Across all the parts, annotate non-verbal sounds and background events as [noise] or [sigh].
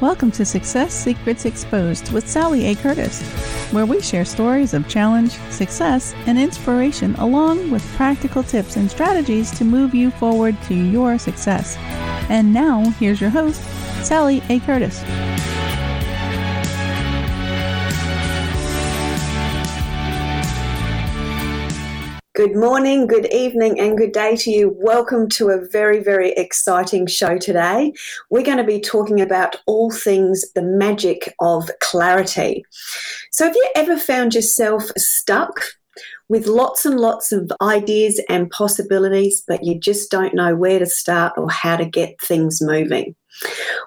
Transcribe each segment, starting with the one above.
Welcome to Success Secrets Exposed with Sally A. Curtis, where we share stories of challenge, success, and inspiration, along with practical tips and strategies to move you forward to your success. And now, here's your host, Sally A. Curtis. Good morning, good evening, and good day to you. Welcome to a very, very exciting show today. We're going to be talking about all things the magic of clarity. So, have you ever found yourself stuck with lots and lots of ideas and possibilities, but you just don't know where to start or how to get things moving?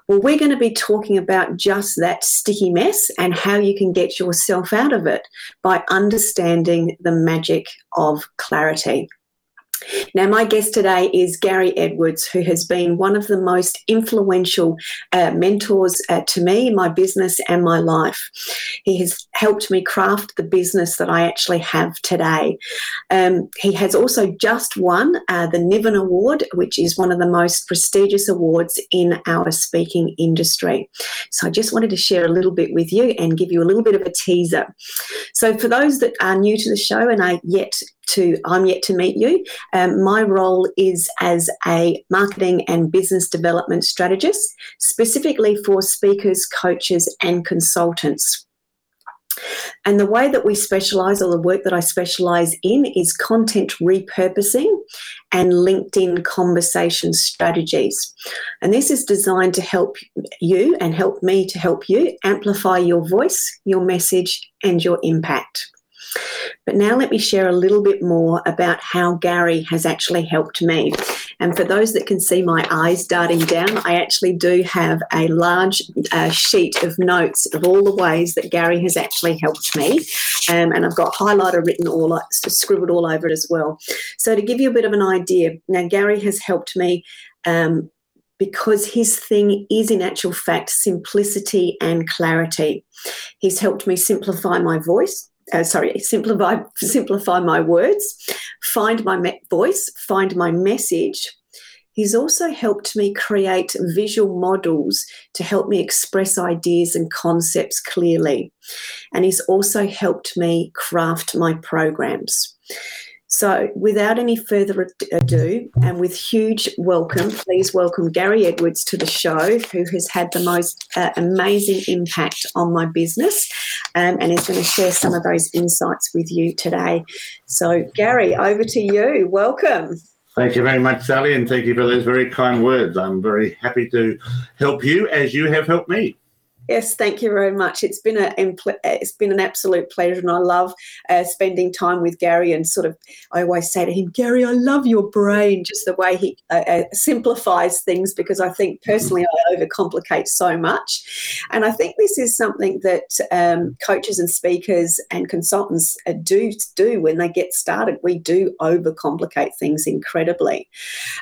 Well, we're going to be talking about just that sticky mess and how you can get yourself out of it by understanding the magic of clarity. Now, my guest today is Gary Edwards, who has been one of the most influential uh, mentors uh, to me, my business, and my life. He has helped me craft the business that I actually have today. Um, he has also just won uh, the Nevin Award, which is one of the most prestigious awards in our speaking industry. So, I just wanted to share a little bit with you and give you a little bit of a teaser. So, for those that are new to the show and are yet to I'm yet to meet you. Um, my role is as a marketing and business development strategist, specifically for speakers, coaches, and consultants. And the way that we specialize, or the work that I specialize in, is content repurposing and LinkedIn conversation strategies. And this is designed to help you and help me to help you amplify your voice, your message, and your impact. But now let me share a little bit more about how Gary has actually helped me. And for those that can see my eyes darting down, I actually do have a large uh, sheet of notes of all the ways that Gary has actually helped me. Um, and I've got highlighter written all, scribbled all over it as well. So to give you a bit of an idea, now Gary has helped me um, because his thing is, in actual fact, simplicity and clarity. He's helped me simplify my voice uh, sorry, simplify simplify my words, find my me- voice, find my message. He's also helped me create visual models to help me express ideas and concepts clearly. And he's also helped me craft my programs. So, without any further ado, and with huge welcome, please welcome Gary Edwards to the show, who has had the most uh, amazing impact on my business um, and is going to share some of those insights with you today. So, Gary, over to you. Welcome. Thank you very much, Sally, and thank you for those very kind words. I'm very happy to help you as you have helped me. Yes, thank you very much. It's been a it's been an absolute pleasure, and I love uh, spending time with Gary. And sort of, I always say to him, Gary, I love your brain, just the way he uh, uh, simplifies things. Because I think personally, I overcomplicate so much, and I think this is something that um, coaches and speakers and consultants uh, do do when they get started. We do overcomplicate things incredibly.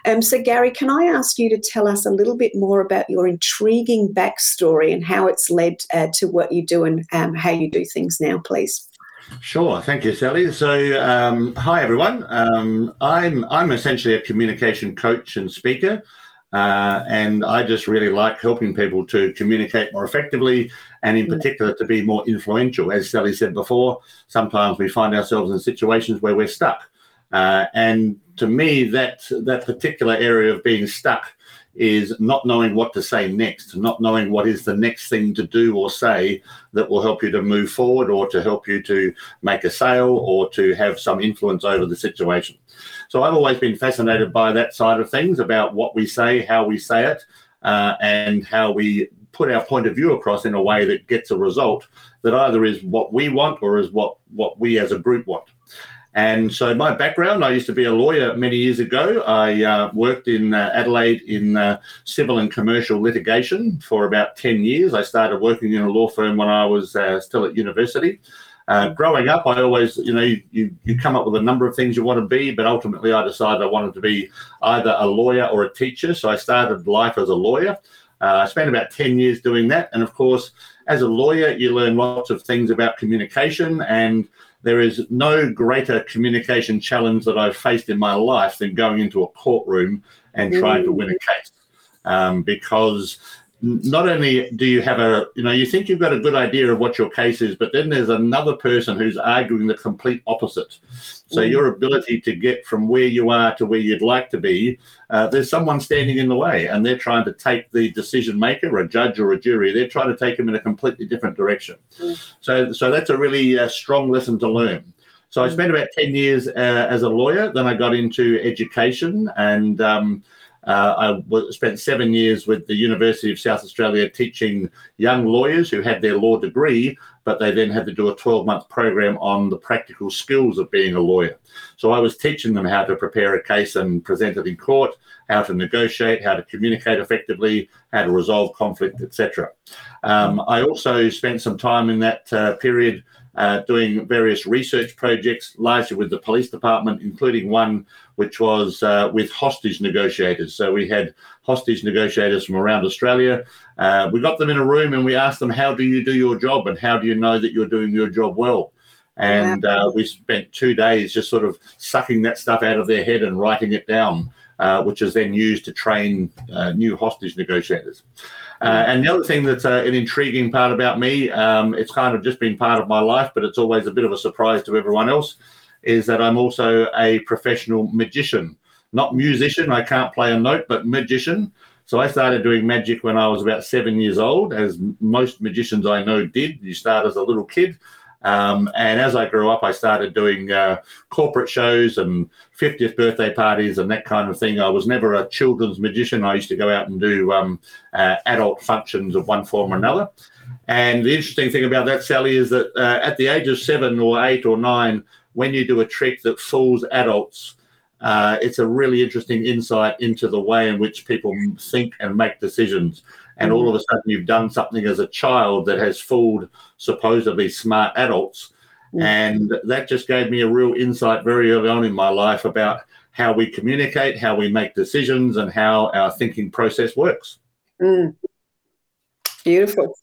Um, so, Gary, can I ask you to tell us a little bit more about your intriguing backstory and how it's led uh, to what you do and um, how you do things now, please? Sure, thank you, Sally. So, um, hi everyone. Um, I'm I'm essentially a communication coach and speaker, uh, and I just really like helping people to communicate more effectively, and in particular to be more influential. As Sally said before, sometimes we find ourselves in situations where we're stuck, uh, and to me, that that particular area of being stuck is not knowing what to say next, not knowing what is the next thing to do or say that will help you to move forward or to help you to make a sale or to have some influence over the situation. So I've always been fascinated by that side of things about what we say, how we say it, uh, and how we put our point of view across in a way that gets a result that either is what we want or is what, what we as a group want. And so, my background I used to be a lawyer many years ago. I uh, worked in uh, Adelaide in uh, civil and commercial litigation for about 10 years. I started working in a law firm when I was uh, still at university. Uh, growing up, I always, you know, you, you come up with a number of things you want to be, but ultimately I decided I wanted to be either a lawyer or a teacher. So I started life as a lawyer. Uh, I spent about 10 years doing that. And of course, as a lawyer, you learn lots of things about communication and there is no greater communication challenge that I've faced in my life than going into a courtroom and trying to win a case. Um, because not only do you have a, you know, you think you've got a good idea of what your case is, but then there's another person who's arguing the complete opposite. So mm. your ability to get from where you are to where you'd like to be, uh, there's someone standing in the way, and they're trying to take the decision maker, a judge or a jury, they're trying to take them in a completely different direction. Mm. So, so that's a really uh, strong lesson to learn. So I mm. spent about ten years uh, as a lawyer. Then I got into education and. Um, uh, I spent seven years with the University of South Australia teaching young lawyers who had their law degree, but they then had to do a 12 month program on the practical skills of being a lawyer. So I was teaching them how to prepare a case and present it in court, how to negotiate, how to communicate effectively, how to resolve conflict, etc. Um, I also spent some time in that uh, period uh, doing various research projects, largely with the police department, including one which was uh, with hostage negotiators. So we had hostage negotiators from around Australia. Uh, we got them in a room and we asked them, How do you do your job? And how do you know that you're doing your job well? And uh, we spent two days just sort of sucking that stuff out of their head and writing it down, uh, which is then used to train uh, new hostage negotiators. Uh, and the other thing that's uh, an intriguing part about me, um, it's kind of just been part of my life, but it's always a bit of a surprise to everyone else, is that I'm also a professional magician. Not musician, I can't play a note, but magician. So I started doing magic when I was about seven years old, as most magicians I know did. You start as a little kid um, and as I grew up, I started doing uh, corporate shows and 50th birthday parties and that kind of thing. I was never a children's magician. I used to go out and do um, uh, adult functions of one form or another. And the interesting thing about that, Sally, is that uh, at the age of seven or eight or nine, when you do a trick that fools adults, uh, it's a really interesting insight into the way in which people think and make decisions and all of a sudden you've done something as a child that has fooled supposedly smart adults. Mm. And that just gave me a real insight very early on in my life about how we communicate, how we make decisions, and how our thinking process works. Mm. Beautiful.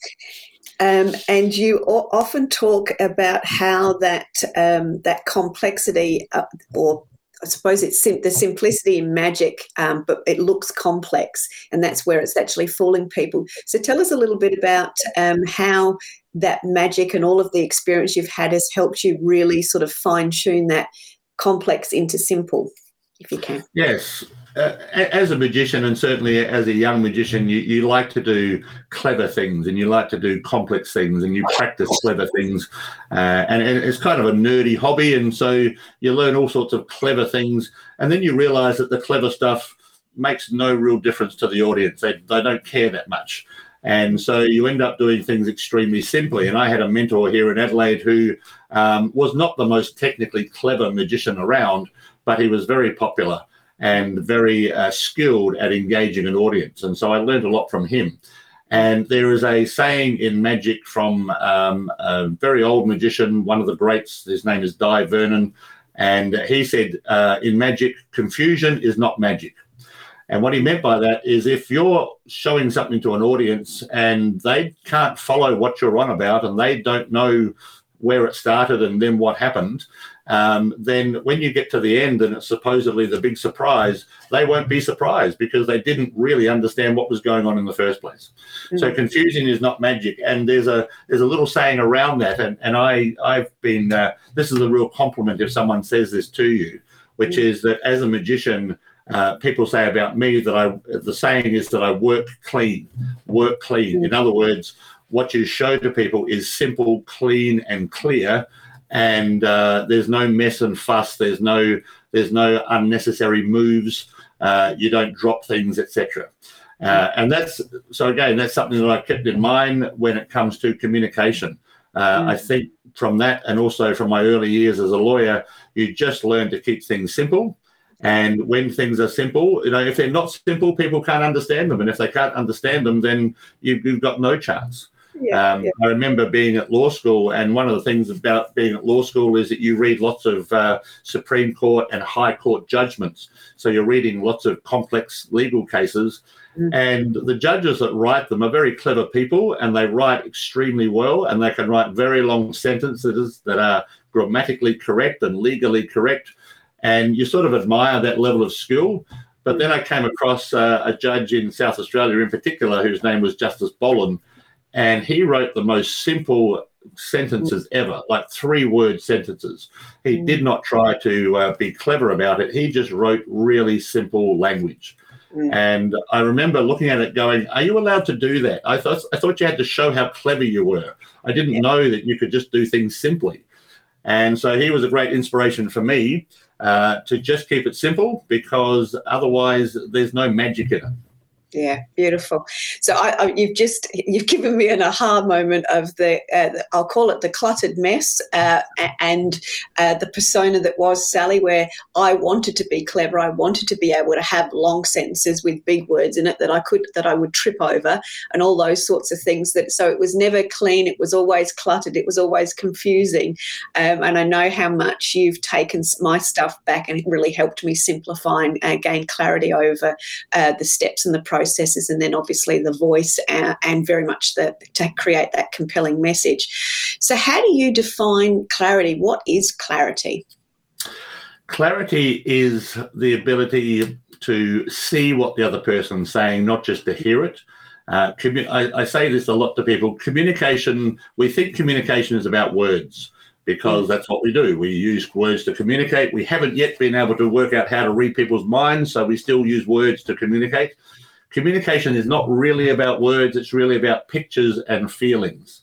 Um, and you often talk about how that um, that complexity uh, or I suppose it's sim- the simplicity in magic, um, but it looks complex, and that's where it's actually fooling people. So tell us a little bit about um, how that magic and all of the experience you've had has helped you really sort of fine tune that complex into simple, if you can. Yes uh, as a magician and certainly as a young magician you, you like to do clever things and you like to do complex things and you practice clever things. Uh, and, and, it's kind of a nerdy hobby and so you learn all sorts of clever things and then you realize that the clever stuff makes no real difference to the audience. They, they don't care that much. And so you end up doing things extremely simply. And I had a mentor here in Adelaide who um, was not the most technically clever magician around, but he was very popular and very uh, skilled at engaging an audience. And so I learned a lot from him. And there is a saying in magic from um, a very old magician, one of the greats, his name is Dai Vernon. And he said, uh, in magic, confusion is not magic. And what he meant by that is if you're showing something to an audience and they can't follow what you're on about and they don't know where it started and then what happened, um, then when you get to the end and it's supposedly the big surprise, they won't be surprised because they didn't really understand what was going on in the first place. Mm-hmm. So confusion is not magic, and there's a there's a little saying around that, and and I I've been uh, this is a real compliment if someone says this to you, which mm-hmm. is that as a magician. Uh, people say about me that I the saying is that I work clean, work clean. Mm-hmm. In other words, what you show to people is simple, clean, and clear, and uh, there's no mess and fuss. There's no there's no unnecessary moves. Uh, you don't drop things, etc. Uh, and that's so again, that's something that I kept in mind when it comes to communication. Mm. I think from that, and also from my early years as a lawyer, you just learn to keep things simple. And when things are simple, you know, if they're not simple, people can't understand them, and if they can't understand them, then you've, you've got no chance. Yeah, um, yeah. I remember being at law school, and one of the things about being at law school is that you read lots of uh, Supreme Court and High Court judgments. So you're reading lots of complex legal cases. Mm-hmm. And the judges that write them are very clever people, and they write extremely well, and they can write very long sentences that are grammatically correct and legally correct. And you sort of admire that level of skill. But then I came across uh, a judge in South Australia, in particular, whose name was Justice Bollen and he wrote the most simple sentences ever, like three word sentences. He mm. did not try to uh, be clever about it. He just wrote really simple language. Mm. And I remember looking at it going, Are you allowed to do that? I thought I thought you had to show how clever you were. I didn't yeah. know that you could just do things simply. And so he was a great inspiration for me uh, to just keep it simple because otherwise there's no magic in it. Yeah, beautiful. So I, I, you've just you've given me an aha moment of the uh, I'll call it the cluttered mess uh, and uh, the persona that was Sally, where I wanted to be clever. I wanted to be able to have long sentences with big words in it that I could that I would trip over and all those sorts of things. That so it was never clean. It was always cluttered. It was always confusing. Um, and I know how much you've taken my stuff back and it really helped me simplify and uh, gain clarity over uh, the steps and the process processes, and then obviously the voice uh, and very much the, to create that compelling message. So, how do you define clarity? What is clarity? Clarity is the ability to see what the other person's saying, not just to hear it. Uh, I, I, say this a lot to people. Communication, we think communication is about words because that's what we do. We use words to communicate. We haven't yet been able to work out how to read people's minds, so we still use words to communicate communication is not really about words, it's really about pictures and feelings.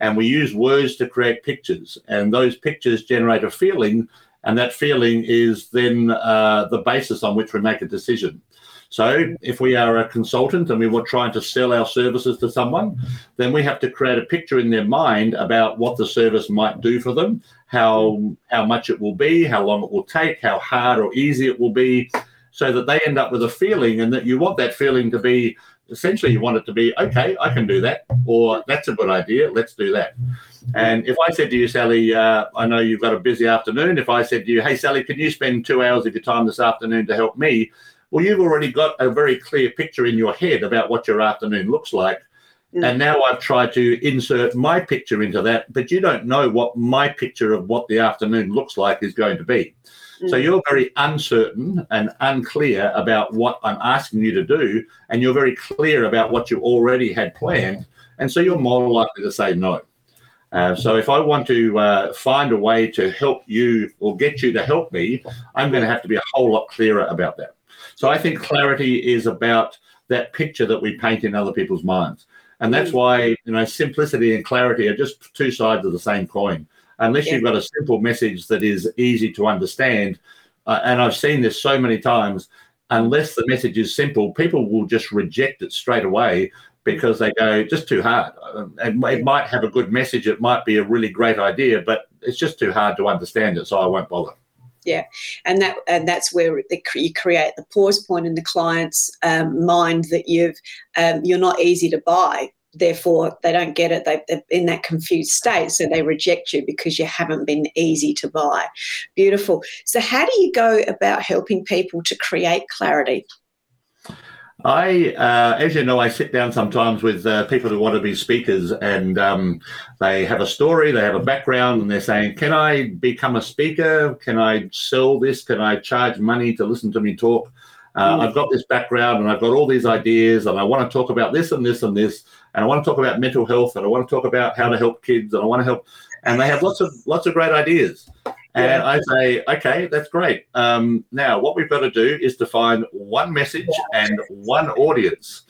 And we use words to create pictures, and those pictures generate a feeling, and that feeling is then uh, the basis on which we make a decision. So, if we are a consultant and we were trying to sell our services to someone, then we have to create a picture in their mind about what the service might do for them, how how much it will be, how long it will take, how hard or easy it will be, so that they end up with a feeling and that you want that feeling to be essentially you want it to be okay i can do that or that's a good idea let's do that and if i said to you sally uh, i know you've got a busy afternoon if i said to you hey sally can you spend two hours of your time this afternoon to help me well you've already got a very clear picture in your head about what your afternoon looks like mm. and now I've tried to insert my picture into that, but you don't know what my picture of what the afternoon looks like is going to be. So mm. you're very uncertain and unclear about what I'm asking you to do, and you're very clear about what you already had planned, and so you're more likely to say no. Uh, so if I want to uh, find a way to help you or get you to help me, I'm going to have to be a whole lot clearer about that. So I think clarity is about that picture that we paint in other people's minds. And that's mm. why, you know, simplicity and clarity are just two sides of the same coin unless yeah. you've got a simple message that is easy to understand. Uh, and I've seen this so many times. Unless the message is simple, people will just reject it straight away because they go just too hard. It, it might have a good message, it might be a really great idea, but it's just too hard to understand it, so I won't bother yeah and that and that's where the, you create the pause point in the client's um, mind that you've um, you're not easy to buy therefore they don't get it they, are in that confused state so they reject you because you haven't been easy to buy beautiful so how do you go about helping people to create clarity I, uh, as you know, I sit down sometimes with uh, people who want to be speakers, and um, they have a story, they have a background, and they're saying, "Can I become a speaker? Can I sell this? Can I charge money to listen to me talk?" Uh, mm. I've got this background, and I've got all these ideas, and I want to talk about this and this and this, and I want to talk about mental health, and I want to talk about how to help kids, and I want to help, and they have lots of lots of great ideas. And I say, okay, that's great. Um, now, what we've got to do is to find one message and one audience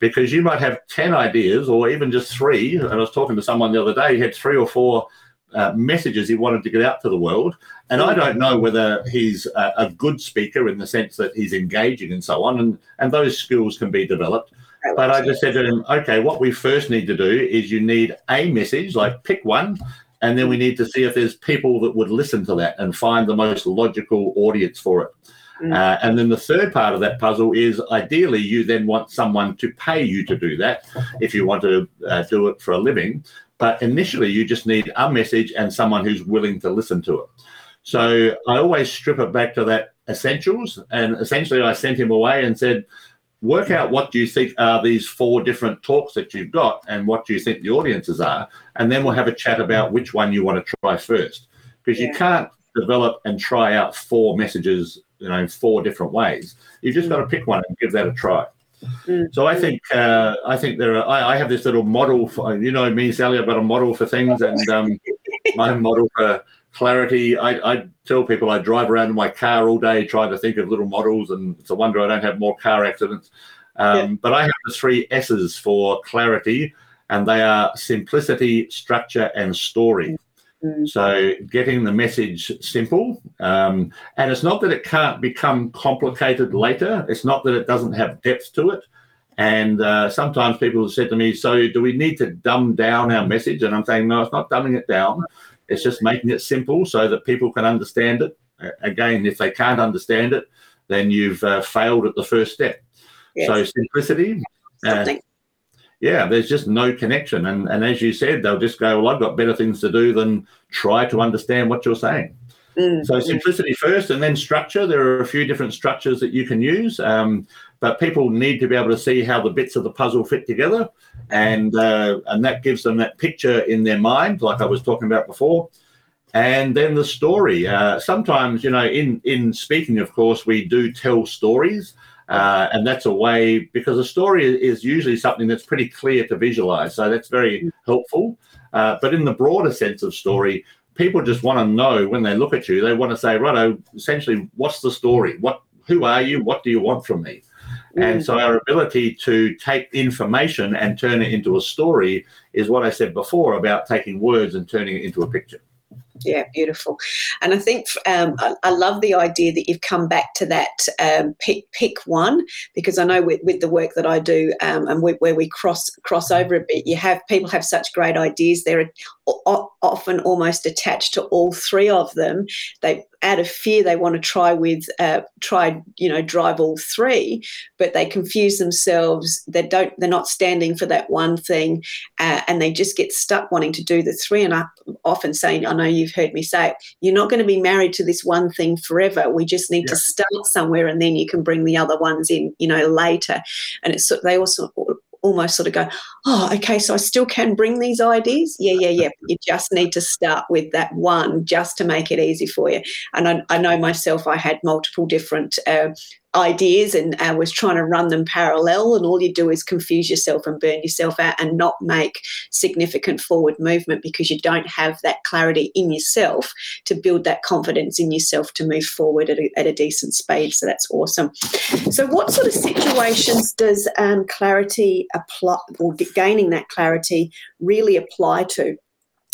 because you might have 10 ideas or even just three. And I was talking to someone the other day, he had three or four uh, messages he wanted to get out to the world. And I don't know whether he's a, a, good speaker in the sense that he's engaging and so on. And, and those skills can be developed. But I just said to him, okay, what we first need to do is you need a message, like pick one and then we need to see if there's people that would listen to that and find the most logical audience for it. Mm. Uh, and then the third part of that puzzle is ideally you then want someone to pay you to do that if you want to uh, do it for a living. But initially, you just need a message and someone who's willing to listen to it. So I always strip it back to that essentials. And essentially, I sent him away and said, work out what do you think are these four different talks that you've got and what do you think the audiences are and then we'll have a chat about which one you want to try first because yeah. you can't develop and try out four messages you know in four different ways you've just mm. got to pick one and give that a try mm. so I think uh, I think there are. I, I, have this little model for you know me, Sally. I've got a model for things, and um, my model for clarity. I, I, tell people I drive around in my car all day trying to think of little models, and it's a wonder I don't have more car accidents. Um, yeah. But I have the three S's for clarity, and they are simplicity, structure, and story. Mm-hmm. So getting the message simple, um, and it's not that it can't become complicated later. It's not that it doesn't have depth to it. And uh, sometimes people have said to me, "So do we need to dumb down our message?" And I'm saying, "No, it's not dumbing it down. It's just making it simple so that people can understand it. Again, if they can't understand it, then you've uh, failed at the first step. Yes. So simplicity. Uh, yeah, there's just no connection. And, and as you said, they'll just go, well, I've got better things to do than try to understand what you're saying. Mm, so simplicity first and then structure. There are a few different structures that you can use. Um, but people need to be able to see how the bits of the puzzle fit together, and uh, and that gives them that picture in their mind, like I was talking about before. And then the story. Uh, sometimes, you know, in in speaking, of course, we do tell stories. Uh, and that's a way because a story is usually something that's pretty clear to visualize. So that's very helpful. Uh, but in the broader sense of story, people just want to know when they look at you, they want to say, right, essentially, what's the story? What, who are you? What do you want from me? And mm. so our ability to take information and turn it into a story is what I said before about taking words and turning it into a picture. Yeah, beautiful. And I think um, I, I, love the idea that you've come back to that um, pick pick one because I know with, with the work that I do um, and we, where we cross cross over a bit, you have people have such great ideas. They're often almost attached to all three of them. They out of fear they want to try with uh, try you know drive all three but they confuse themselves they don't they're not standing for that one thing uh, and they just get stuck wanting to do the three and i often saying i know you've heard me say you're not going to be married to this one thing forever we just need yeah. to start somewhere and then you can bring the other ones in you know later and it's they also almost sort of go, oh, okay, so I still can bring these ideas. Yeah, yeah, yeah. You just need to start with that one just to make it easy for you. And I, I know myself, I had multiple different uh, ideas and uh, was trying to run them parallel and all you do is confuse yourself and burn yourself out and not make significant forward movement because you don't have that clarity in yourself to build that confidence in yourself to move forward at a, at a decent speed. So that's awesome. So what sort of situations does um, clarity apply or gaining that clarity really apply to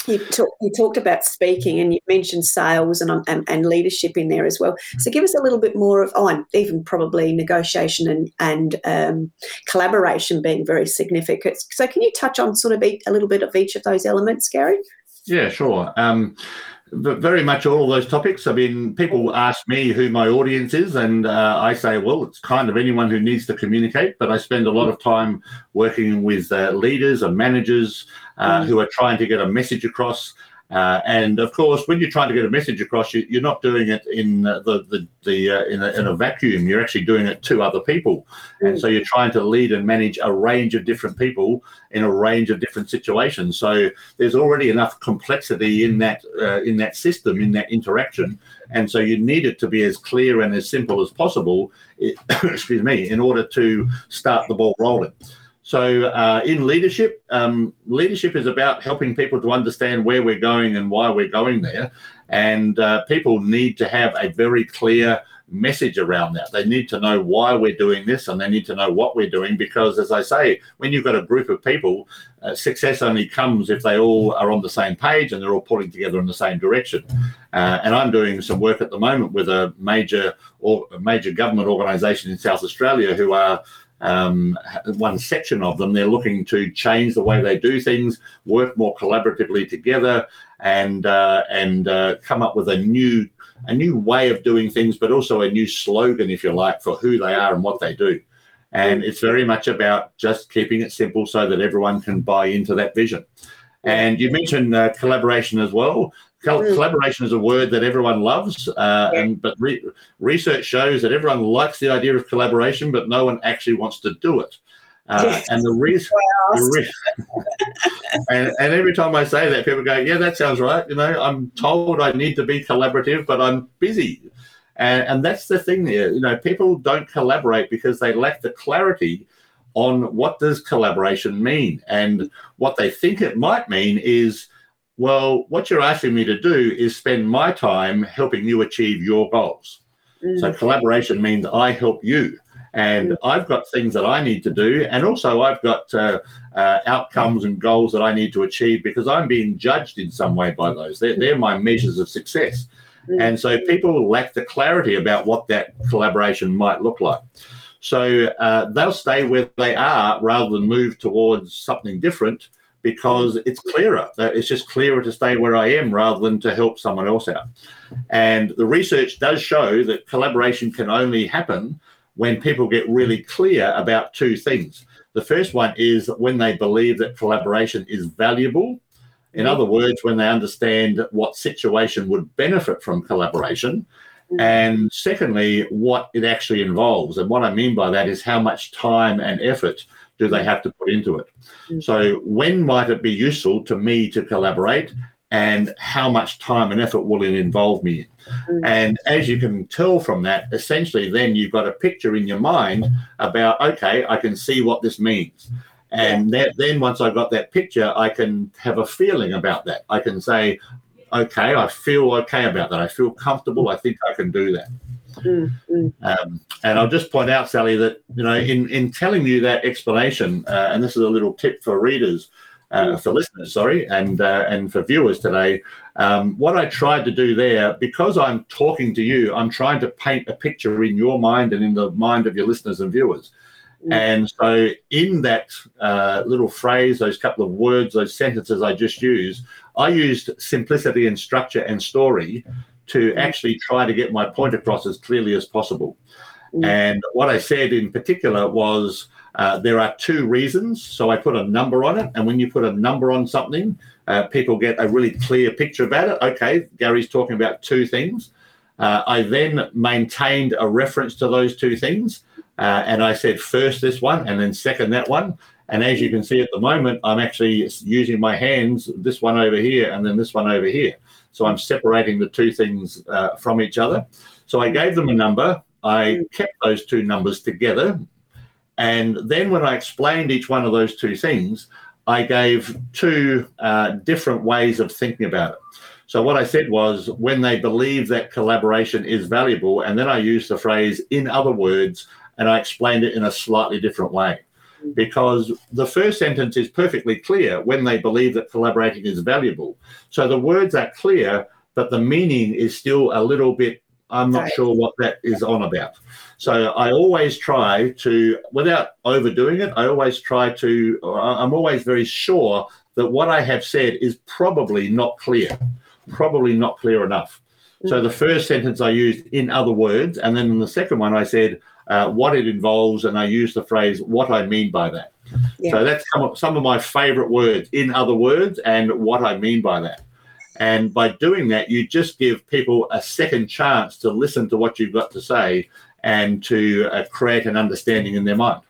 You, talk, you, talked about speaking and you mentioned sales and, and, and, leadership in there as well. So give us a little bit more of, oh, and even probably negotiation and, and um, collaboration being very significant. So can you touch on sort of a little bit of each of those elements, Gary? Yeah, sure. Um, very much all of those topics. I mean, people ask me who my audience is, and uh, I say, well, it's kind of anyone who needs to communicate. But I spend a lot of time working with uh, leaders and managers uh, mm. who are trying to get a message across. Uh, and of course, when you're trying to get a message across, you, are not doing it in the the, the uh, in, a, in, a, vacuum. You're actually doing it to other people, and so you're trying to lead and manage a range of different people in a range of different situations. So there's already enough complexity in that uh, in that system in that interaction, and so you need it to be as clear and as simple as possible. It, [coughs] excuse me, in order to start the ball rolling. So, uh, in leadership, um, leadership is about helping people to understand where we're going and why we're going there. And uh, people need to have a very clear message around that. They need to know why we're doing this and they need to know what we're doing because, as I say, when you've got a group of people, uh, success only comes if they all are on the same page and they're all pulling together in the same direction. Uh, and I'm doing some work at the moment with a major or a major government organisation in South Australia who are um, one section of them, they're looking to change the way they do things, work more collaboratively together, and uh, and uh, come up with a new a new way of doing things, but also a new slogan, if you like, for who they are and what they do. And it's very much about just keeping it simple so that everyone can buy into that vision. And you mentioned uh, collaboration as well. Mm. Collaboration is a word that everyone loves, uh, yeah. and but re- research shows that everyone likes the idea of collaboration, but no one actually wants to do it. Uh, and the reason, [laughs] re- [laughs] and, and every time I say that, people go, "Yeah, that sounds right." You know, I'm told I need to be collaborative, but I'm busy, and, and that's the thing there. You know, people don't collaborate because they lack the clarity on what does collaboration mean, and what they think it might mean is well, what you're asking me to do is spend my time helping you achieve your goals. Mm. So collaboration means I help you. And mm. I've got things that I need to do. And also, I've got uh, uh, outcomes and goals that I need to achieve because I'm being judged in some way by those. They're, they're my measures of success. Mm. And so people lack the clarity about what that collaboration might look like. So uh, they'll stay where they are rather than move towards something different because it's clearer. It's just clearer to stay where I am rather than to help someone else out. And the research does show that collaboration can only happen when people get really clear about two things. The first one is when they believe that collaboration is valuable. In mm-hmm. other words, when they understand what situation would benefit from collaboration. Mm-hmm. And secondly, what it actually involves. And what I mean by that is how much time and effort do they have to put into it? Mm. So, when might it be useful to me to collaborate? And how much time and effort will it involve me in? Mm. And as you can tell from that, essentially, then you've got a picture in your mind about, okay, I can see what this means. And that, then once I've got that picture, I can have a feeling about that. I can say, okay, I feel okay about that. I feel comfortable. I think I can do that. Mm-hmm. Um, and I'll just point out, Sally, that you know, in in telling you that explanation, uh, and this is a little tip for readers, uh, mm. for listeners, sorry, and uh, and for viewers today. Um, what I tried to do there, because I'm talking to you, I'm trying to paint a picture in your mind and in the mind of your listeners and viewers. Mm. And so, in that uh, little phrase, those couple of words, those sentences I just used, I used simplicity and structure and story to mm. actually try to get my point across as clearly as possible. Mm. And what I said in particular was uh, there are two reasons. So I put a number on it. And when you put a number on something, uh, people get a really clear picture about it. Okay, Gary's talking about two things. Uh, I then maintained a reference to those two things. Uh, and I said first this one and then second that one. And as you can see at the moment, I'm actually using my hands, this one over here and then this one over here. So I'm separating the two things uh, from each other. So I gave them a number. I kept those two numbers together. And then when I explained each one of those two things, I gave two uh, different ways of thinking about it. So what I said was when they believe that collaboration is valuable, and then I used the phrase in other words, and I explained it in a slightly different way. Because the first sentence is perfectly clear when they believe that collaborating is valuable. So the words are clear, but the meaning is still a little bit, I'm not Right. sure what that is on about. So I always try to, without overdoing it, I always try to, I'm always very sure that what I have said is probably not clear, probably not clear enough. So the first sentence I used in other words, and then in the second one I said uh, what it involves, and I used the phrase what I mean by that. Yeah. So that's some of, some of my favorite words in other words and what I mean by that. And by doing that, you just give people a second chance to listen to what you've got to say and to uh, create an understanding in their mind.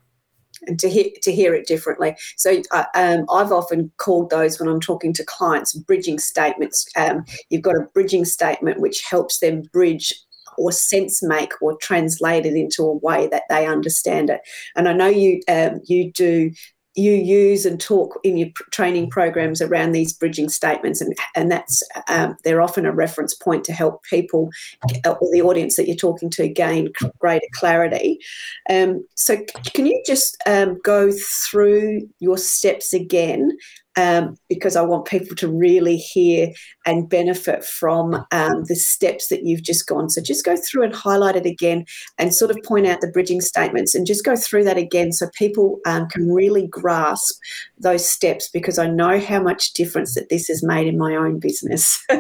And to hear to hear it differently. So uh, um, I've often called those when I'm talking to clients bridging statements. Um, you've got a bridging statement which helps them bridge or sense make or translate it into a way that they understand it. And I know you um, you do you use and talk in your training programs around these bridging statements and and that's um, they're often a reference point to help people uh, or the audience that you're talking to gain greater clarity um, so, can you just um, go through your steps again? Um, because I want people to really hear and benefit from um, the steps that you've just gone. So, just go through and highlight it again and sort of point out the bridging statements and just go through that again so people um, can really grasp those steps because I know how much difference that this has made in my own business. [laughs]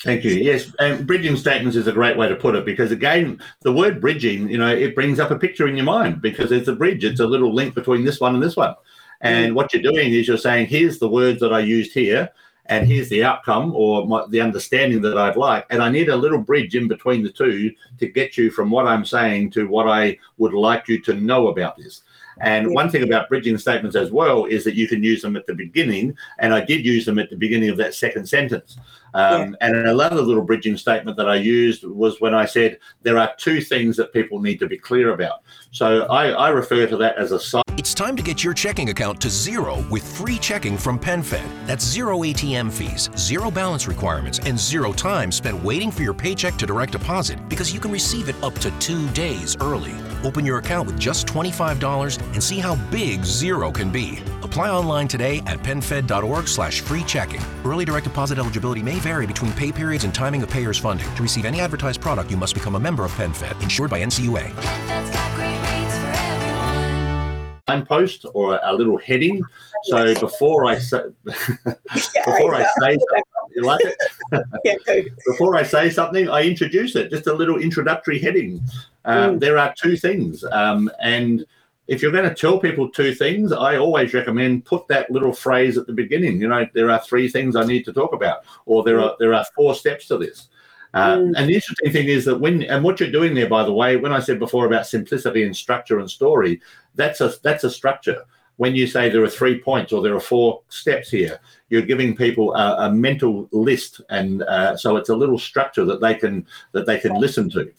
Thank you. Yes, and bridging statements is a great way to put it because again, the word bridging, you know, it brings up a picture in your mind because it's a bridge. It's a little link between this one and this one. And what you're doing is you're saying, here's the words that I used here, and here's the outcome or my, the understanding that I'd like. And I need a little bridge in between the two to get you from what I'm saying to what I would like you to know about this. And Yeah. one thing about bridging statements as well is that you can use them at the beginning. And I did use them at the beginning of that second sentence. Um, And another little bridging statement that I used was when I said there are two things that people need to be clear about. So I, I refer to that as a side. It's time to get your checking account to zero with free checking from PenFed. That's zero ATM fees, zero balance requirements, and zero time spent waiting for your paycheck to direct deposit because you can receive it up to two days early. Open your account with just $25 and see how big zero can be. Apply online today at penfed.org slash free checking. Early direct deposit eligibility may vary between pay periods and timing of payer's funding. To receive any advertised product, you must become a member of PenFed, insured by NCUA. That's got great rates for everyone. signpost or a little heading. So before I say [laughs] before I say something, you like it? [laughs] Before I say something, I introduce it. Just a little introductory heading. Um, There are two things, um, and if you're going to tell people two things, I always recommend put that little phrase at the beginning. You know, there are three things I need to talk about, or there are there are four steps to this. Uh, Mm. And the interesting thing is that when and what you're doing there, by the way, when I said before about simplicity and structure and story, that's a that's a structure. When you say there are three points or there are four steps here, you're giving people a, a mental list, and uh, so it's a little structure that they can that they can listen to,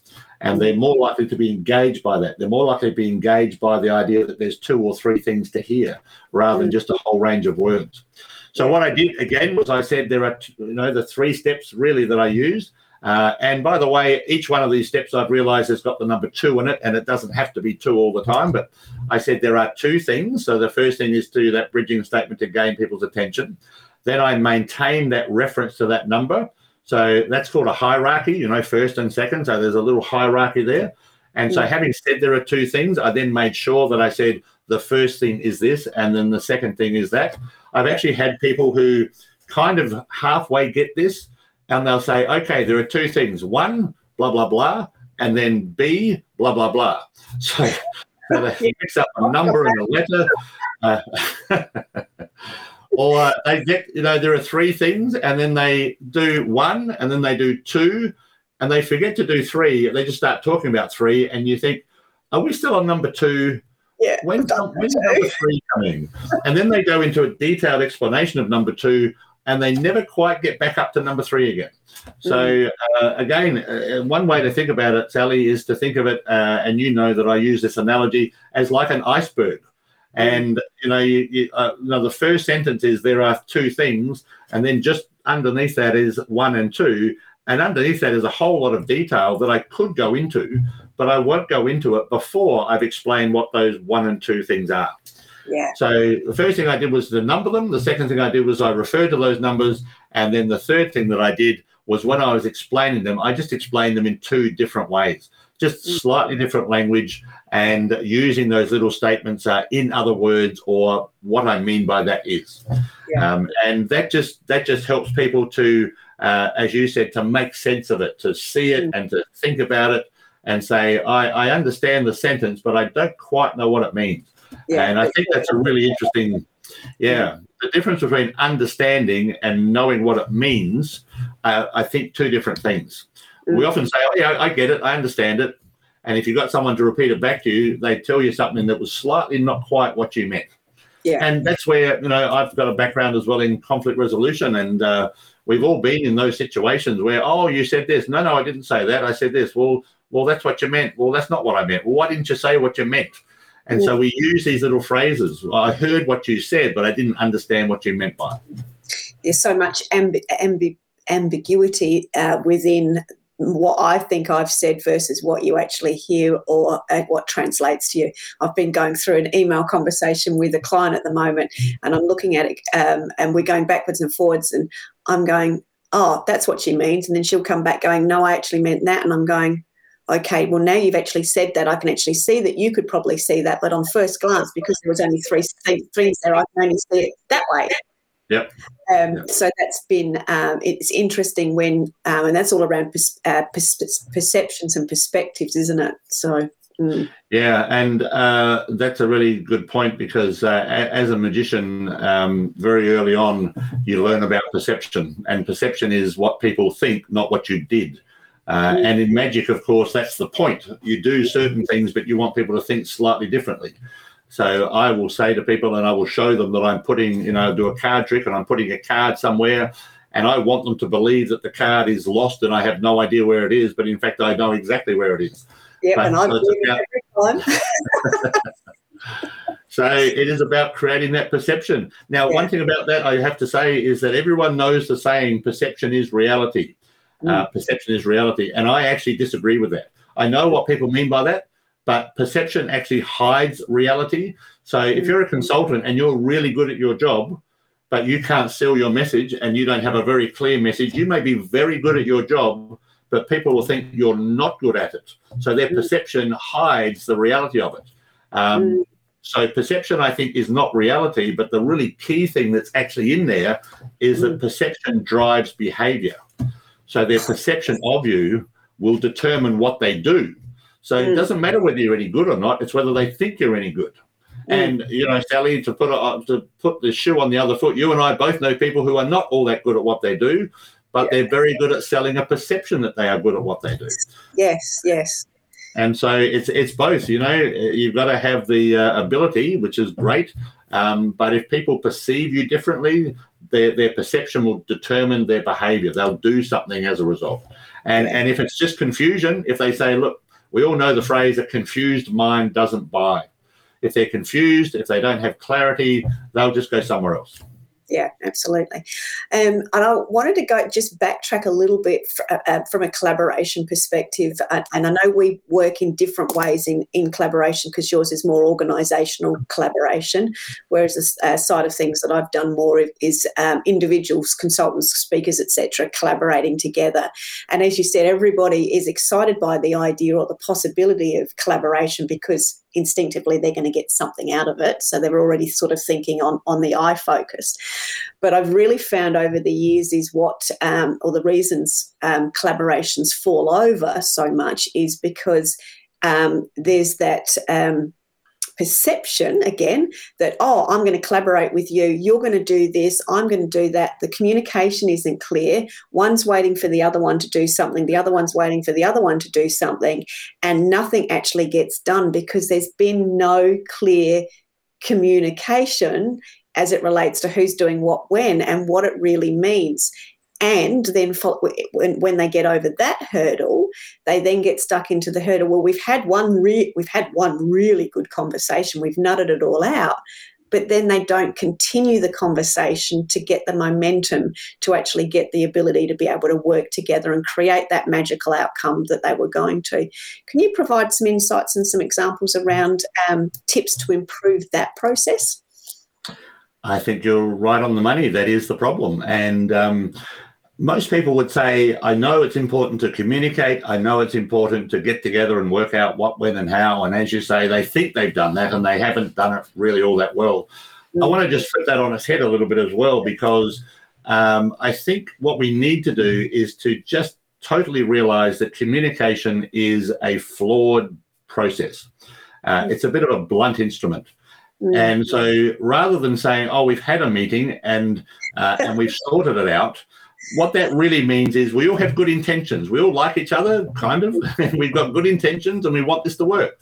and they're more likely to be engaged by that. They're more likely to be engaged by the idea that there's two or three things to hear, rather than just a whole range of words. So what I did again was I said there are you know the three steps really that I use. Uh, and by the way, each one of these steps I've realized has got the number two in it, and it doesn't have to be two all the time. But I said there are two things. So the first thing is to do that bridging statement to gain people's attention. Then I maintain that reference to that number. So that's called a hierarchy, you know, first and second. So there's a little hierarchy there. And so, having said there are two things, I then made sure that I said the first thing is this, and then the second thing is that. I've actually had people who kind of halfway get this, and they'll say, okay, there are two things one, blah, blah, blah, and then B, blah, blah, blah. [laughs] So, so they [laughs] mix up a number and a letter. Uh, [laughs] or they get, you know, there are three things, and then they do one, and then they do two, and they forget to do three. They just start talking about three, and you think, are we still on number two? Yeah. When's, when's number three coming? And then they go into a detailed explanation of number two, and they never quite get back up to number three again. So uh, again, uh, one way to think about it, Sally, is to think of it, uh, and you know that I use this analogy as like an iceberg. And you know, you, you, uh, you know, the first sentence is there are two things, and then just underneath that is one and two, and underneath that is a whole lot of detail that I could go into, but I won't go into it before I've explained what those one and two things are. Yeah. So the first thing I did was to number them. The second thing I did was I referred to those numbers. And then the third thing that I did was when I was explaining them, I just explained them in two different ways, just slightly different language and using those little statements uh, in other words or what I mean by that is. Yeah. Um, and that just that just helps people to, uh, as you said, to make sense of it, to see it and to think about it and say, I, I understand the sentence, but I don't quite know what it means. Yeah. And I think that's a really interesting, yeah, the difference between understanding and knowing what it means. Uh, I think two different things. We Mm. often say, "Oh yeah, I get it, I understand it," and if you've got someone to repeat it back to you, they tell you something that was slightly not quite what you meant. Yeah. And that's where you know I've got a background as well in conflict resolution, and uh, we've all been in those situations where, oh, you said this. No, no, I didn't say that. I said this. Well, well, that's what you meant. Well, that's not what I meant. Well, why didn't you say what you meant? And so we use these little phrases. I heard what you said, but I didn't understand what you meant by it. there's so much ambi- ambi- ambiguity uh, within what I think I've said versus what you actually hear or uh, what translates to you. I've been going through an email conversation with a client at the moment, and I'm looking at it, um, and we're going backwards and forwards, and I'm going, "Oh, that's what she means," and then she'll come back going, "No, I actually meant that," and I'm going. Okay, well now you've actually said that. I can actually see that you could probably see that, but on first glance, because there was only three things there, I can only see it that way. Yep. Um, so that's been um, it's interesting when um, and that's all around pers- uh, pers- perceptions and perspectives, isn't it? So mm, Yeah, and uh, that's a really good point because uh, a- as a magician, um, very early on, you learn about perception, and perception is what people think, not what you did. Uh, and in magic, of course, that's the point. You do certain things, but you want people to think slightly differently. So I will say to people, and I will show them that I'm putting, you know, do a card trick, and I'm putting a card somewhere, and I want them to believe that the card is lost, and I have no idea where it is, but in fact, I know exactly where it is. yeah, But and I'm so doing it every time. [laughs] So it is about creating that perception. Now, one thing about that I have to say is that everyone knows the saying perception is reality. Uh, perception is reality. And I actually disagree with that. I know what people mean by that, but perception actually hides reality. So if you're a mm-hmm. consultant and you're really good at your job, but you can't sell your message and you don't have a very clear message, you may be very good at your job, but people will think you're not good at it. So their mm-hmm. perception hides the reality of it. Um, mm-hmm. so perception, I think, is not reality, but the really key thing that's actually in there is that perception drives behavior. So their perception of you will determine what they do. So it doesn't matter whether you're any good or not; it's whether they think you're any good. And you know, Sally, to put a, to put the shoe on the other foot, you and I both know people who are not all that good at what they do, but they're very good at selling a perception that they are good at what they do. Yes, yes, And so it's it's both. You know, you've got to have the uh, ability, which is great. Um, but if people perceive you differently, their their perception will determine their behaviour. They'll do something as a result. And and if it's just confusion, if they say, look, we all know the phrase, a confused mind doesn't buy. If they're confused, if they don't have clarity, they'll just go somewhere else. Yeah, absolutely. Um, and I wanted to go just backtrack a little bit uh, uh, from a collaboration perspective. Uh, and I know we work in different ways in, in collaboration because yours is more organisational collaboration, whereas the uh, side of things that I've done more is um, individuals, consultants, speakers, etc., collaborating together. And as you said, everybody is excited by the idea or the possibility of collaboration because instinctively they're going to get something out of it. So they're already sort of thinking on, on the eye focus. But I've really found over the years is what, um, or the reasons um, collaborations fall over so much is because um, there's that. Um, perception again that oh i'm going to collaborate with you you're going to do this i'm going to do that. The communication isn't clear. One's waiting for the other one to do something the other one's waiting for the other one to do something and nothing actually gets done because there's been no clear communication as it relates to who's doing what when and what it really means and then when they get over that hurdle they then get stuck into the hurdle well we've had one re- we've had one really good conversation we've nutted it all out but then they don't continue the conversation to get the momentum to actually get the ability to be able to work together and create that magical outcome that they were going to. Can you provide some insights and some examples around um, tips to improve that process? I think you're right on the money. That is the problem. And um, most people would say, I know it's important to communicate. I know it's important to get together and work out what, when, and how. And as you say, they think they've done that and they haven't done it really all that well. I want to just flip that on its head a little bit as well, because um, I think what we need to do is to just totally realize that communication is a flawed process. Uh, it's a bit of a blunt instrument. And so rather than saying, oh, we've had a meeting and, uh, and we've sorted it out, what that really means is we all have good intentions. We all like each other, kind of. [laughs] We've got good intentions and we want this to work.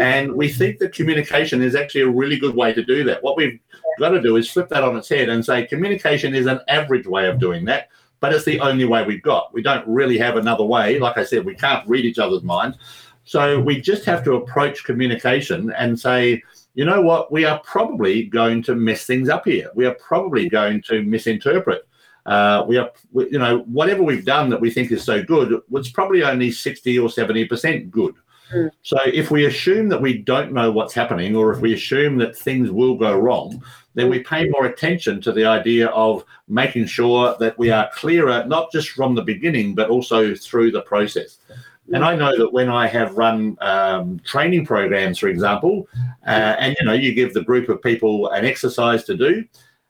And we think that communication is actually a really good way to do that. What we've got to do is flip that on its head and say communication is an average way of doing that, but it's the only way we've got. We don't really have another way. Like I said, we can't read each other's minds. So we just have to approach communication and say, you know what, we are probably going to mess things up here. We are probably going to misinterpret. Uh, we are, we, you know, whatever we've done that we think is so good was probably only 60 or 70% good. So if we assume that we don't know what's happening, or if we assume that things will go wrong, then we pay more attention to the idea of making sure that we are clearer, not just from the beginning, but also through the process. And I know that when I have run um, training programs, for example, uh, and you know, you give the group of people an exercise to do,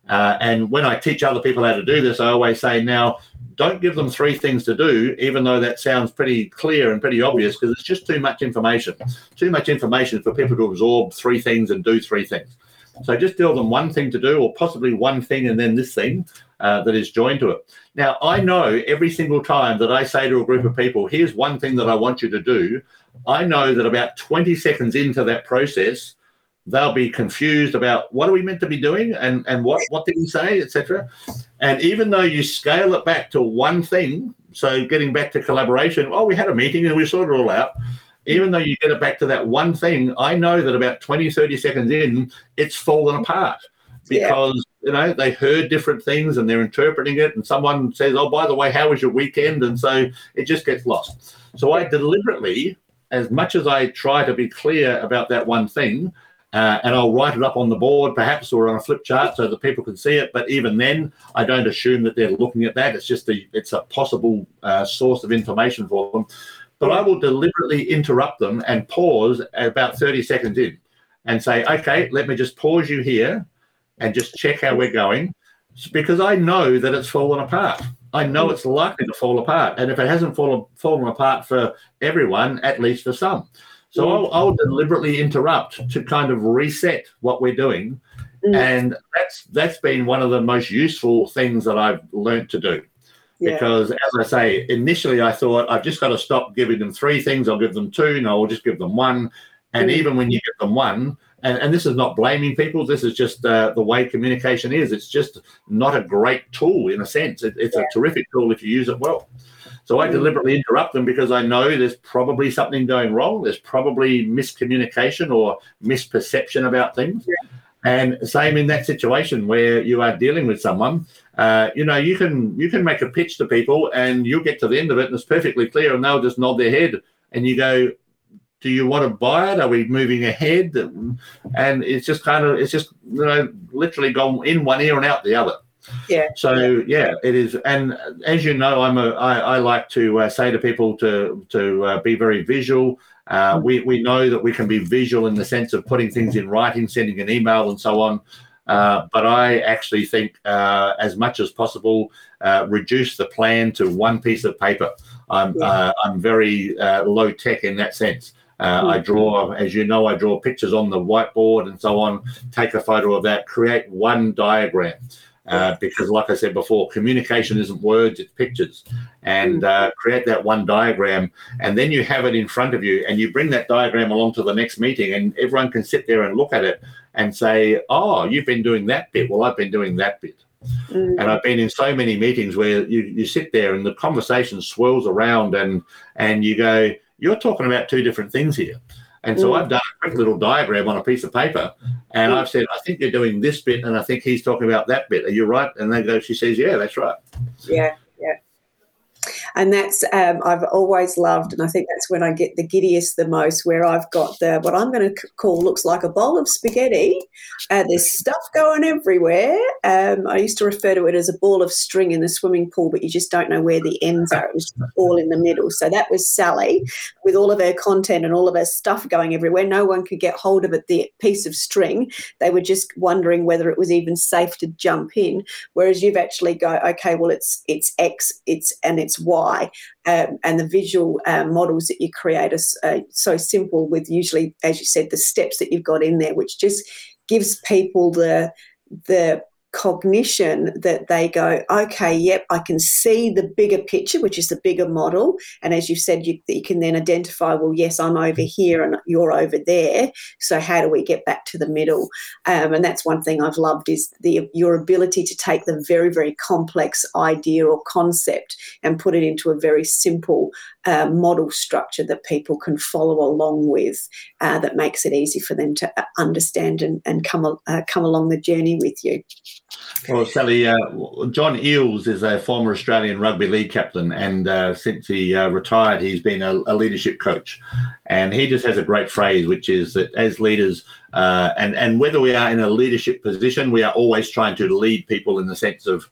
uh, and when I teach other people how to do this, I always say, now, don't give them three things to do, even though that sounds pretty clear and pretty obvious, because it's just too much information. Too much information for people to absorb three things and do three things. So just tell them one thing to do, or possibly one thing and then this thing uh, that is joined to it. Now, I know every single time that I say to a group of people, here's one thing that I want you to do, I know that about 20 seconds into that process, they'll be confused about what are we meant to be doing and, and what, what did he say, etc. And even though you scale it back to one thing, so getting back to collaboration, oh, we had a meeting and we sorted it all out. Even though you get it back to that one thing, I know that about 20, 30 seconds in, it's fallen apart Yeah. because, you know, they heard different things and they're interpreting it. And someone says, oh, by the way, how was your weekend? And so it just gets lost. So I deliberately, as much as I try to be clear about that one thing, uh, and I'll write it up on the board, perhaps, or on a flip chart, so that people can see it. But even then, I don't assume that they're looking at that. It's just a it's a possible uh, source of information for them. But I will deliberately interrupt them and pause about thirty seconds in, and say, "Okay, let me just pause you here, and just check how we're going," because I know that it's fallen apart. I know it's likely to fall apart, and if it hasn't fallen fallen apart for everyone, at least for some. So I'll, I'll deliberately interrupt to kind of reset what we're doing, Mm. and that's that's been one of the most useful things that I've learned to do. Yeah. Because as I say, initially I thought I've just got to stop giving them three things. I'll give them two. No, I'll just give them one. And Mm. even when you give them one, and, and this is not blaming people. This is just uh, the way communication is. It's just not a great tool in a sense. It, it's a terrific tool if you use it well. So I deliberately interrupt them because I know there's probably something going wrong. There's probably miscommunication or misperception about things. And same in that situation where you are dealing with someone, uh, you know, you can you can make a pitch to people and you'll get to the end of it and it's perfectly clear and they'll just nod their head and you go, do you want to buy it? Are we moving ahead? And it's just kind of it's just you know literally gone in one ear and out the other. Yeah. So yeah, it is. And as you know, I'm a I, I like to uh, say to people to to uh, be very visual. Uh, we we know that we can be visual in the sense of putting things in writing, sending an email, and so on. Uh, but I actually think, uh, as much as possible, uh, reduce the plan to one piece of paper. I'm Yeah. uh, I'm very uh, low tech in that sense. Uh, I draw, as you know, I draw pictures on the whiteboard and so on. Take a photo of that. Create one diagram. Uh, because, like I said before, communication isn't words; it's pictures. And uh, create that one diagram, and then you have it in front of you, and you bring that diagram along to the next meeting, and everyone can sit there and look at it and say, "Oh, you've been doing that bit. Well, I've been doing that bit." Mm. And I've been in so many meetings where you, you sit there and the conversation swirls around, and and you go, "You're talking about two different things here." And so Mm. I've done a quick little diagram on a piece of paper, and Mm. I've said, I think you're doing this bit, and I think he's talking about that bit. Are you right? And they go, she says, yeah, that's right. Yeah, yeah. And that's um, I've always loved, and I think that's when I get the giddiest the most. Where I've got the what I'm going to call looks like a bowl of spaghetti. Uh, there's stuff going everywhere. Um, I used to refer to it as a ball of string in the swimming pool, but you just don't know where the ends are. It was all in the middle. So that was Sally with all of her content and all of her stuff going everywhere. No one could get hold of it. The piece of string. They were just wondering whether it was even safe to jump in whereas you've actually go okay well it's it's x it's and it's y um, and the visual um, models that you create are so simple with usually as you said the steps that you've got in there which just gives people the the cognition that they go okay yep i can see the bigger picture which is the bigger model. And as you said you, you can then identify well yes i'm over here and you're over there. So how do we get back to the middle? Um, and that's one thing I've loved is the your ability to take the very very complex idea or concept and put it into a very simple uh, model structure that people can follow along with. Uh, that makes it easy for them to uh, understand and, and come uh, come along the journey with you. Well, Sally, uh, John Eales is a former Australian rugby league captain, and uh, since he retired, he's been a, a leadership coach. And he just has a great phrase, which is that as leaders, and and whether we are in a leadership position, we are always trying to lead people in the sense of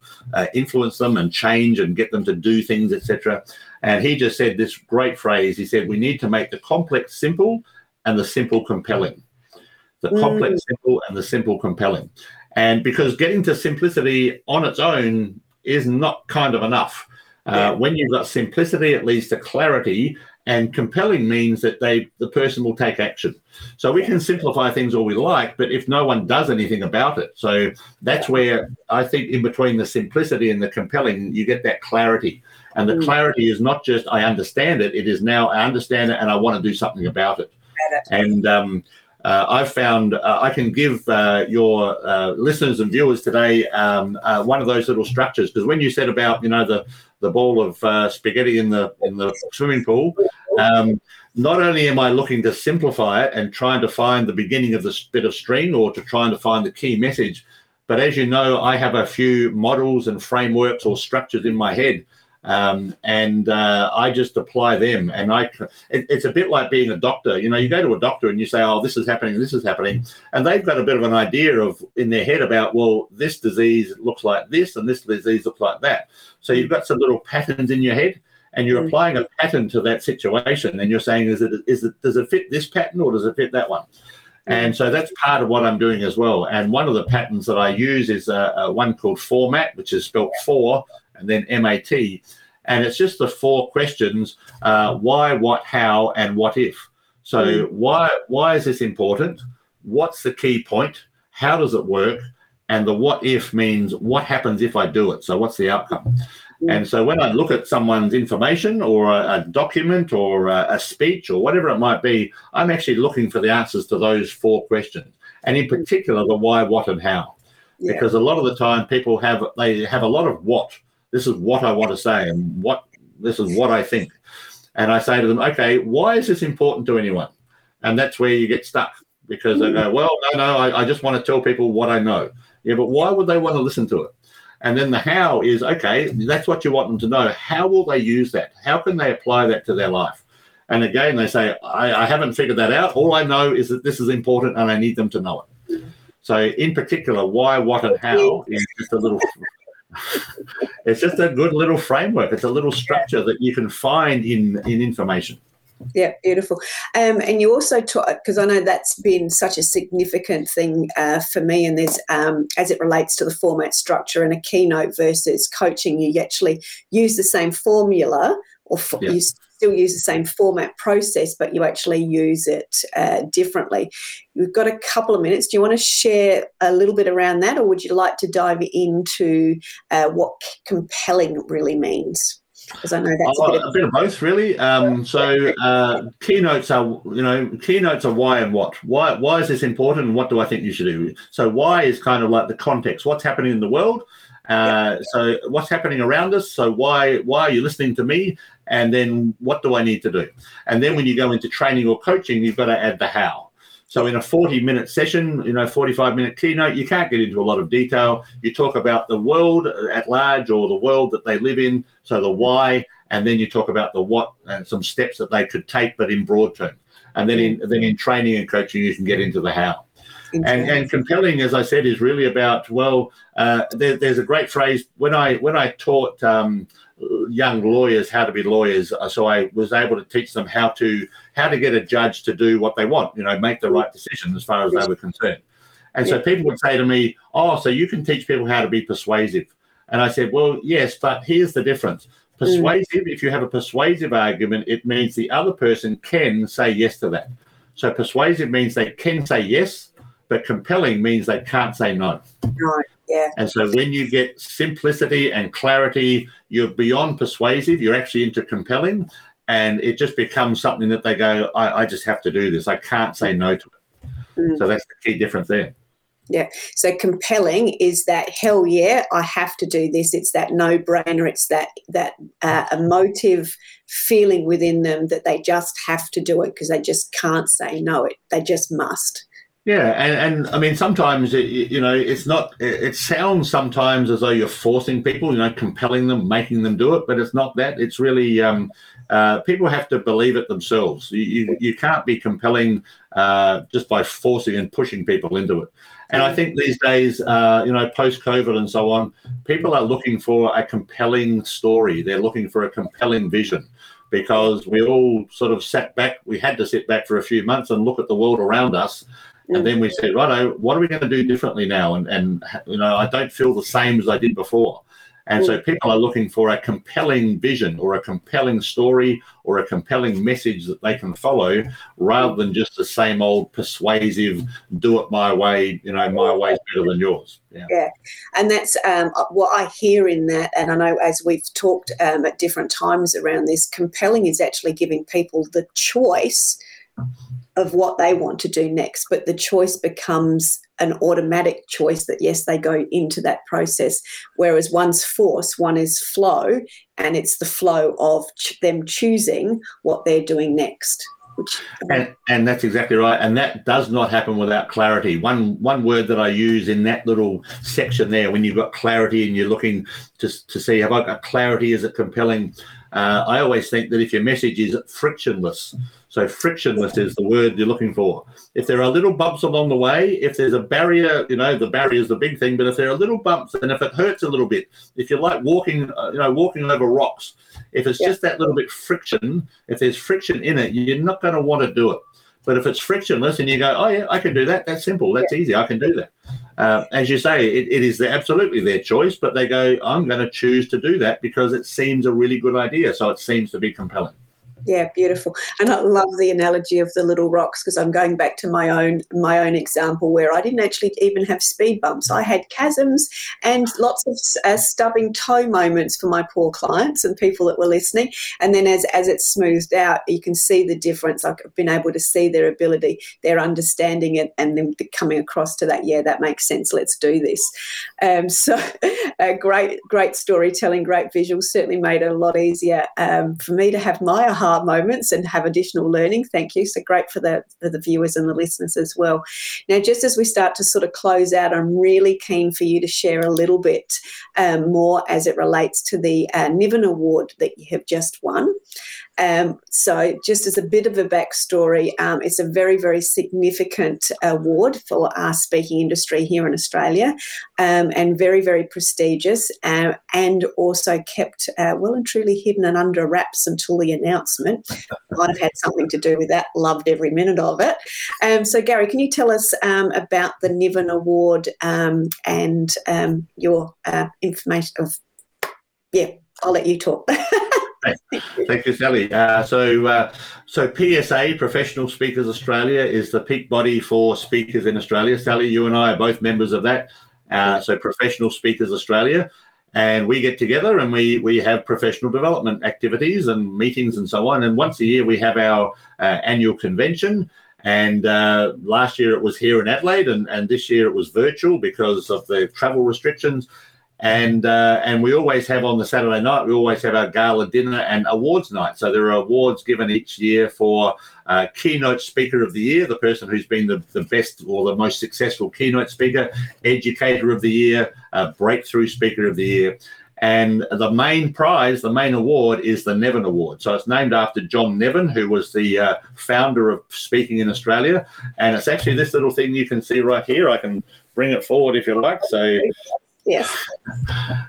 influence them and change and get them to do things, etc. And he just said this great phrase. He said, "We need to make the complex simple and the simple compelling." The Mm. complex simple and the simple compelling. And because getting to simplicity on its own is not kind of enough. Yeah. Uh, when you've got simplicity, it leads to clarity, and compelling means that they the person will take action. So we can simplify things all we like, but if no one does anything about it, so that's where I think in between the simplicity and the compelling, you get that clarity. And the Mm. clarity is not just I understand it; it is now I understand it and I want to do something about it. And um, uh, I've found uh, I can give uh, your uh, listeners and viewers today um, uh, one of those little structures because when you said about you know the the ball of uh, spaghetti in the in the swimming pool, um, not only am I looking to simplify it and trying to find the beginning of this bit of string or to trying to find the key message, but as you know, I have a few models and frameworks or structures in my head. Um, and uh, I just apply them, and I. It, it's a bit like being a doctor. You know, you go to a doctor and you say, "Oh, this is happening, this is happening," and they've got a bit of an idea of in their head about, well, this disease looks like this, and this disease looks like that. So you've got some little patterns in your head, and you're Mm. applying a pattern to that situation, and you're saying, "Is it is it does it fit this pattern or does it fit that one?" And so that's part of what I'm doing as well. And one of the patterns that I use is uh, uh, one called format, which is spelled for and then MAT. And it's just the four questions uh, why, what, how, and what if. So, hmm. why, why is this important? What's the key point? How does it work? And the what if means what happens if I do it? So, what's the outcome? Hmm. And so, when I look at someone's information or a, a document or a, a speech or whatever it might be, I'm actually looking for the answers to those four questions. And in hmm. particular, the why, what, and how Yeah. because a lot of the time people have they have a lot of what this is what i want to say and what this is what i think. And i say to them okay why is this important to anyone? And that's where you get stuck because they hmm. go well no no I, I just want to tell people what i know. Yeah but why would they want to listen to it? And then the how is okay that's what you want them to know. How will they use that? How can they apply that to their life? And again they say i, I haven't figured that out. All i know is that this is important and i need them to know it. So, in particular, why, what, and how is just a little. It's just a good little framework. It's a little structure that you can find in in information. Yeah, beautiful. Um, and you also talk because I know that's been such a significant thing uh, for me, and there's um, as it relates to the format structure and a keynote versus coaching, you actually use the same formula, or fo- Yeah. you still use the same format process, but you actually use it uh, differently. We've got a couple of minutes. Do you want to share a little bit around that, or would you like to dive into uh, what compelling really means? Because I know that's a Oh, bit of a bit of both, really. Um, so, uh, keynotes are, you know, keynotes are why and what. Why, why is this important, and what do I think you should do? So, why is kind of like the context. What's happening in the world, Uh, So what's happening around us? So why why are you listening to me? And then what do I need to do? And then when you go into training or coaching, you've got to add the how. So in a 40 minute session, you know, 45 minute keynote, you can't get into a lot of detail. You talk about the world at large or the world that they live in. So the why, and then you talk about the what and some steps that they could take, but in broad terms. And then in then in training and coaching, you can get into the how. And, and compelling, as I said, is really about well. Uh, there, there's a great phrase when I when I taught um, young lawyers how to be lawyers. uh, So I was able to teach them how to how to get a judge to do what they want. You know, make the right decision as far as they were concerned. And so people would say to me, "Oh, so you can teach people how to be persuasive?" And I said, "Well, yes, but here's the difference." Persuasive, if you have a persuasive argument, it means the other person can say yes to that. So persuasive means they can say yes, but compelling means they can't say no. Right. Yeah. And so when you get simplicity and clarity, you're beyond persuasive, you're actually into compelling, and it just becomes something that they go, I, I just have to do this. I can't say no to it. Mm. So that's the key difference there. Yeah. So compelling is that hell yeah, I have to do this. It's that no brainer. It's that that uh, emotive feeling within them that they just have to do it because they just can't say no. It they just must. Yeah, and, and I mean sometimes it, you know it's not. It, it sounds sometimes as though you're forcing people, you know, compelling them, making them do it, but it's not that. It's really um, uh, people have to believe it themselves. You you, you can't be compelling uh, just by forcing and pushing people into it. And I think these days, uh, you know, post COVID and so on, people are looking for a compelling story. They're looking for a compelling vision because we all sort of sat back. We had to sit back for a few months and look at the world around us. And then we said, righto, what are we going to do differently now? And, and you know, I don't feel the same as I did before. And so people are looking for a compelling vision or a compelling story or a compelling message that they can follow rather than just the same old persuasive, do it my way, you know, my way's better than yours. Yeah. And that's um, what I hear in that. And I know as we've talked um, at different times around this, compelling is actually giving people the choice of what they want to do next. But the choice becomes an automatic choice that, yes, they go into that process. Whereas one's force, one is flow, and it's the flow of ch- them choosing what they're doing next. Which, um, And, and that's exactly right. And that does not happen without clarity. One one word that I use in that little section there, when you've got clarity and you're looking to, to see have I got clarity, is it compelling? Uh, I always think that if your message is frictionless, so frictionless is the word you're looking for. If there are little bumps along the way, if there's a barrier, you know, the barrier is the big thing. But if there are little bumps, and if it hurts a little bit, if you're like walking, uh, you know, walking over rocks, if it's Yeah. just that little bit friction, if there's friction in it, you're not going to want to do it. But if it's frictionless and you go, oh yeah, I can do that. That's simple. That's easy. I can do that. Uh, as you say, it, it is absolutely their choice, but they go, I'm going to choose to do that because it seems a really good idea. So it seems to be compelling. Yeah, beautiful. And I love the analogy of the little rocks because I'm going back to my own my own example where I didn't actually even have speed bumps. I had chasms and lots of uh, stubbing toe moments for my poor clients and people that were listening. And then as as it smoothed out, you can see the difference. I've been able to see their ability, their understanding it, and then coming across to that. Yeah, that makes sense. Let's do this. Um, [laughs] so, great, great storytelling, great visuals. Certainly made it a lot easier um, for me to have my aha moments and have additional learning. Thank you. So great for the for the viewers and the listeners as well. Now, just as we start to sort of close out, I'm really keen for you to share a little bit um, more as it relates to the uh, Nevin Award that you have just won. Um, so, just as a bit of a backstory, um, it's a very, very significant award for our speaking industry here in Australia um, and very, very prestigious uh, and also kept uh, well and truly hidden and under wraps until the announcement. [laughs] Might have had something to do with that. Loved every minute of it. Um, so, Gary, can you tell us um, about the Nevin Award um, and um, your uh, information of, yeah, I'll let you talk. [laughs] Thank you, Sally. Uh, so, uh, so PSA, Professional Speakers Australia, is the peak body for speakers in Australia. Sally, you and I are both members of that. Uh, so, Professional Speakers Australia, and we get together and we we have professional development activities and meetings and so on. And once a year, we have our uh, annual convention. And uh, last year it was here in Adelaide, and, and this year it was virtual because of the travel restrictions. And uh, and we always have on the Saturday night. We always have our gala dinner and awards night. So there are awards given each year for uh, keynote speaker of the year, the person who's been the, the best or the most successful keynote speaker, educator of the year, uh, breakthrough speaker of the year. And the main prize, the main award, is the Nevin Award. So it's named after John Nevin, who was the uh, founder of Speaking in Australia. And it's actually this little thing you can see right here. I can bring it forward if you like. So Yes.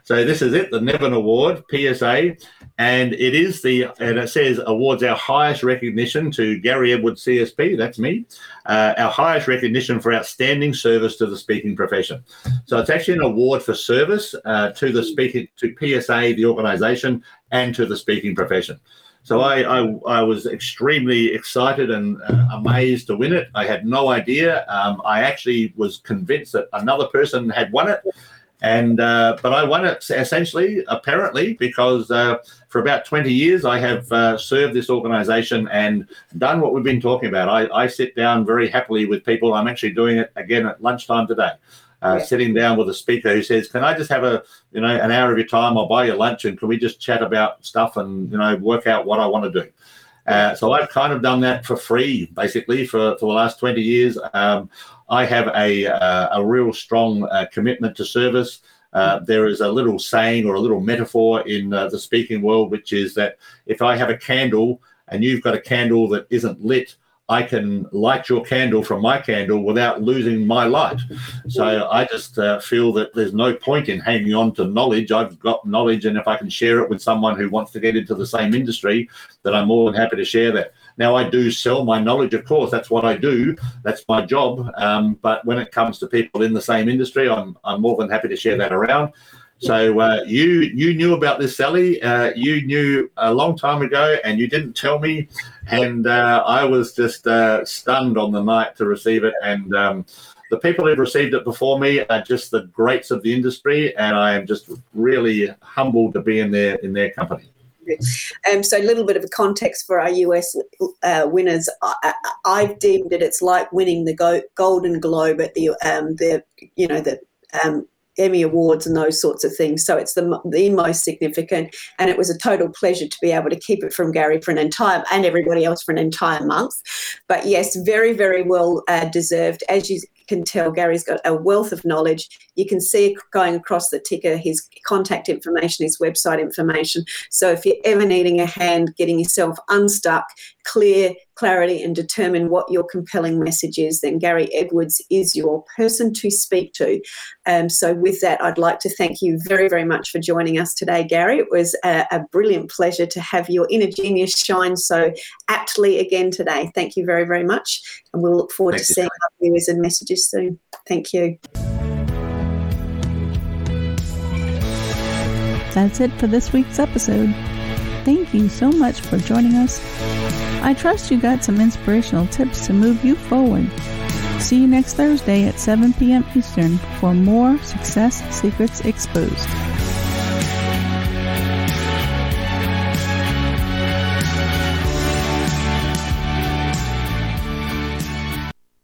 so this is it, the Nevin Award, PSA, and it is the and it says awards our highest recognition to Gary Edwards CSP. That's me. Uh, our highest recognition for outstanding service to the speaking profession. So it's actually an award for service uh, to the speaking to PSA, the organisation, and to the speaking profession. So I, I, I was extremely excited and uh, amazed to win it. I had no idea. Um, I actually was convinced that another person had won it, and uh, but I won it essentially, apparently, because uh, for about 20 years I have uh, served this organisation and done what we've been talking about. I, I sit down very happily with people. I'm actually doing it again at lunchtime today. Uh, Yeah. Sitting down with a speaker who says, "Can I just have a you know an hour of your time? I'll buy you lunch, and can we just chat about stuff and you know work out what I want to do?" Uh, so I've kind of done that for free, basically, for, for the last 20 years. Um, I have a, uh, a real strong uh, commitment to service. Uh, there is a little saying or a little metaphor in uh, the speaking world, which is that if I have a candle and you've got a candle that isn't lit, I can light your candle from my candle without losing my light. So I just uh, feel that there's no point in hanging on to knowledge. I've got knowledge, and if I can share it with someone who wants to get into the same industry, then I'm more than happy to share that. Now, I do sell my knowledge, of course. That's what I do. That's my job. Um, but when it comes to people in the same industry, I'm, I'm more than happy to share that around. So uh, you you knew about this, Sally. Uh, you knew a long time ago, and you didn't tell me. And uh, I was just uh, stunned on the night to receive it. And um, the people who've received it before me are just the greats of the industry, and I am just really humbled to be in their in their company. Um, so a little bit of a context for our US uh, winners. I, I've deemed it it's like winning the Go- Golden Globe at the um, the you know the um, Emmy Awards and those sorts of things. So it's the the most significant, and it was a total pleasure to be able to keep it from Gary for an entire and everybody else for an entire month. But yes, very very well uh, deserved. As you can tell, Gary's got a wealth of knowledge. You can see going across the ticker his contact information, his website information. So if you're ever needing a hand getting yourself unstuck, clear, clarity, and determine what your compelling message is, then Gary Edwards is your person to speak to. Um, so with that, I'd like to thank you very, very much for joining us today, Gary. It was a, a brilliant pleasure to have your inner genius shine so aptly again today. Thank you very, very much. And we'll look forward Thank to seeing our viewers and messages soon. Thank you. That's it for this week's episode. Thank you so much for joining us. I trust you got some inspirational tips to move you forward. See you next Thursday at 7 p.m. Eastern for more Success Secrets Exposed.